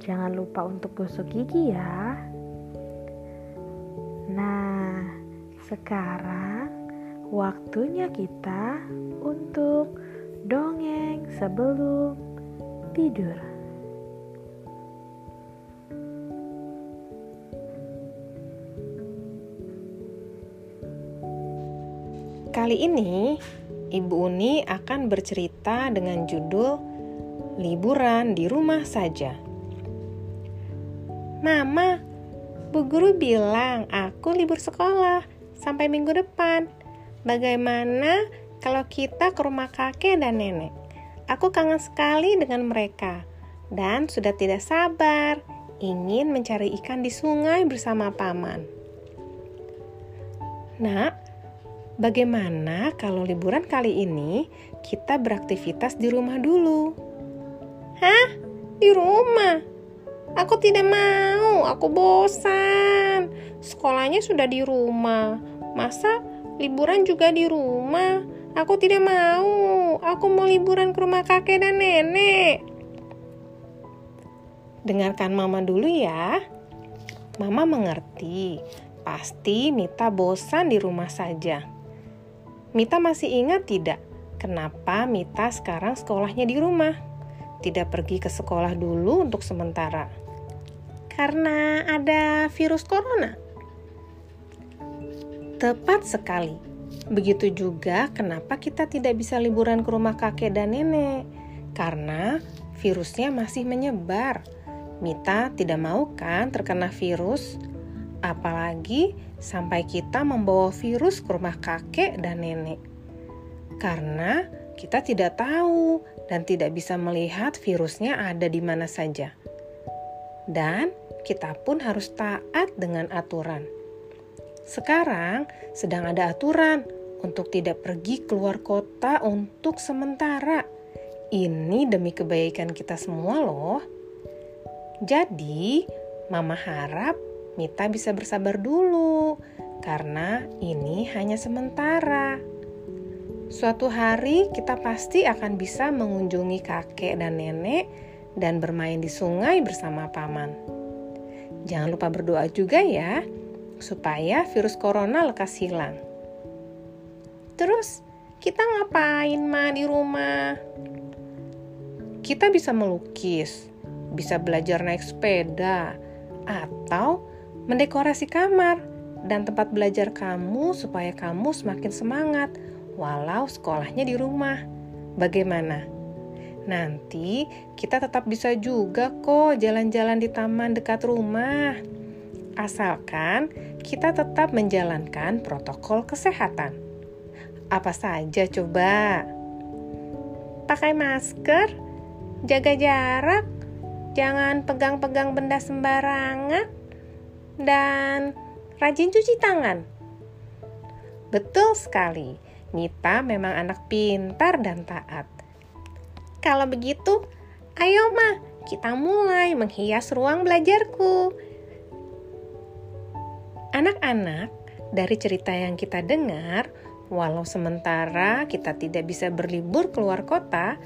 jangan lupa untuk gosok gigi ya. Nah, sekarang waktunya kita untuk dongeng sebelum tidur. Kali ini, Ibu Uni akan bercerita dengan judul "Liburan di Rumah Saja". Mama, Bu Guru bilang aku libur sekolah sampai minggu depan. Bagaimana kalau kita ke rumah kakek dan nenek? Aku kangen sekali dengan mereka dan sudah tidak sabar ingin mencari ikan di sungai bersama paman. Nak, bagaimana kalau liburan kali ini kita beraktivitas di rumah dulu? Hah? Di rumah? Aku tidak mau, aku bosan. Sekolahnya sudah di rumah. Masa liburan juga di rumah? Aku tidak mau. Aku mau liburan ke rumah kakek dan nenek. Dengarkan mama dulu ya. Mama mengerti. Pasti Mita bosan di rumah saja. Mita masih ingat tidak? Kenapa Mita sekarang sekolahnya di rumah? Tidak pergi ke sekolah dulu untuk sementara. Karena ada virus corona. Tepat sekali. Begitu juga kenapa kita tidak bisa liburan ke rumah kakek dan nenek. Karena virusnya masih menyebar. Mita tidak mau kan terkena virus? Apalagi sampai kita membawa virus ke rumah kakek dan nenek. Karena kita tidak tahu dan tidak bisa melihat virusnya ada di mana saja. Dan kita pun harus taat dengan aturan. Sekarang sedang ada aturan untuk tidak pergi keluar kota untuk sementara. Ini demi kebaikan kita semua loh. Jadi, Mama harap Mita bisa bersabar dulu karena ini hanya sementara. Suatu hari kita pasti akan bisa mengunjungi kakek dan nenek dan bermain di sungai bersama paman. Jangan lupa berdoa juga ya, supaya virus corona lekas hilang. Terus, kita ngapain ma di rumah? Kita bisa melukis, bisa belajar naik sepeda, atau mendekorasi kamar dan tempat belajar kamu supaya kamu semakin semangat walau sekolahnya di rumah. Bagaimana? Nanti kita tetap bisa juga kok jalan-jalan di taman dekat rumah. Asalkan kita tetap menjalankan protokol kesehatan. Apa saja coba? Pakai masker, jaga jarak, jangan pegang-pegang benda sembarangan, dan rajin cuci tangan. Betul sekali Mita memang anak pintar dan taat. Kalau begitu, ayo Ma, kita mulai menghias ruang belajarku. Anak-anak, dari cerita yang kita dengar, walau sementara kita tidak bisa berlibur keluar kota,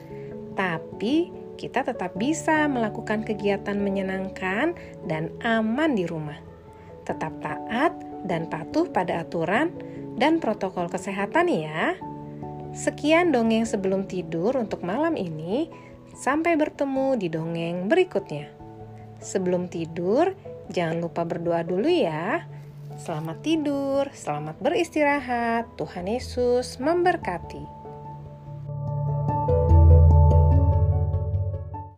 tapi kita tetap bisa melakukan kegiatan menyenangkan dan aman di rumah. Tetap taat dan patuh pada aturan dan protokol kesehatan ya. Sekian dongeng sebelum tidur untuk malam ini. Sampai bertemu di dongeng berikutnya. Sebelum tidur, jangan lupa berdoa dulu ya. Selamat tidur, selamat beristirahat. Tuhan Yesus memberkati.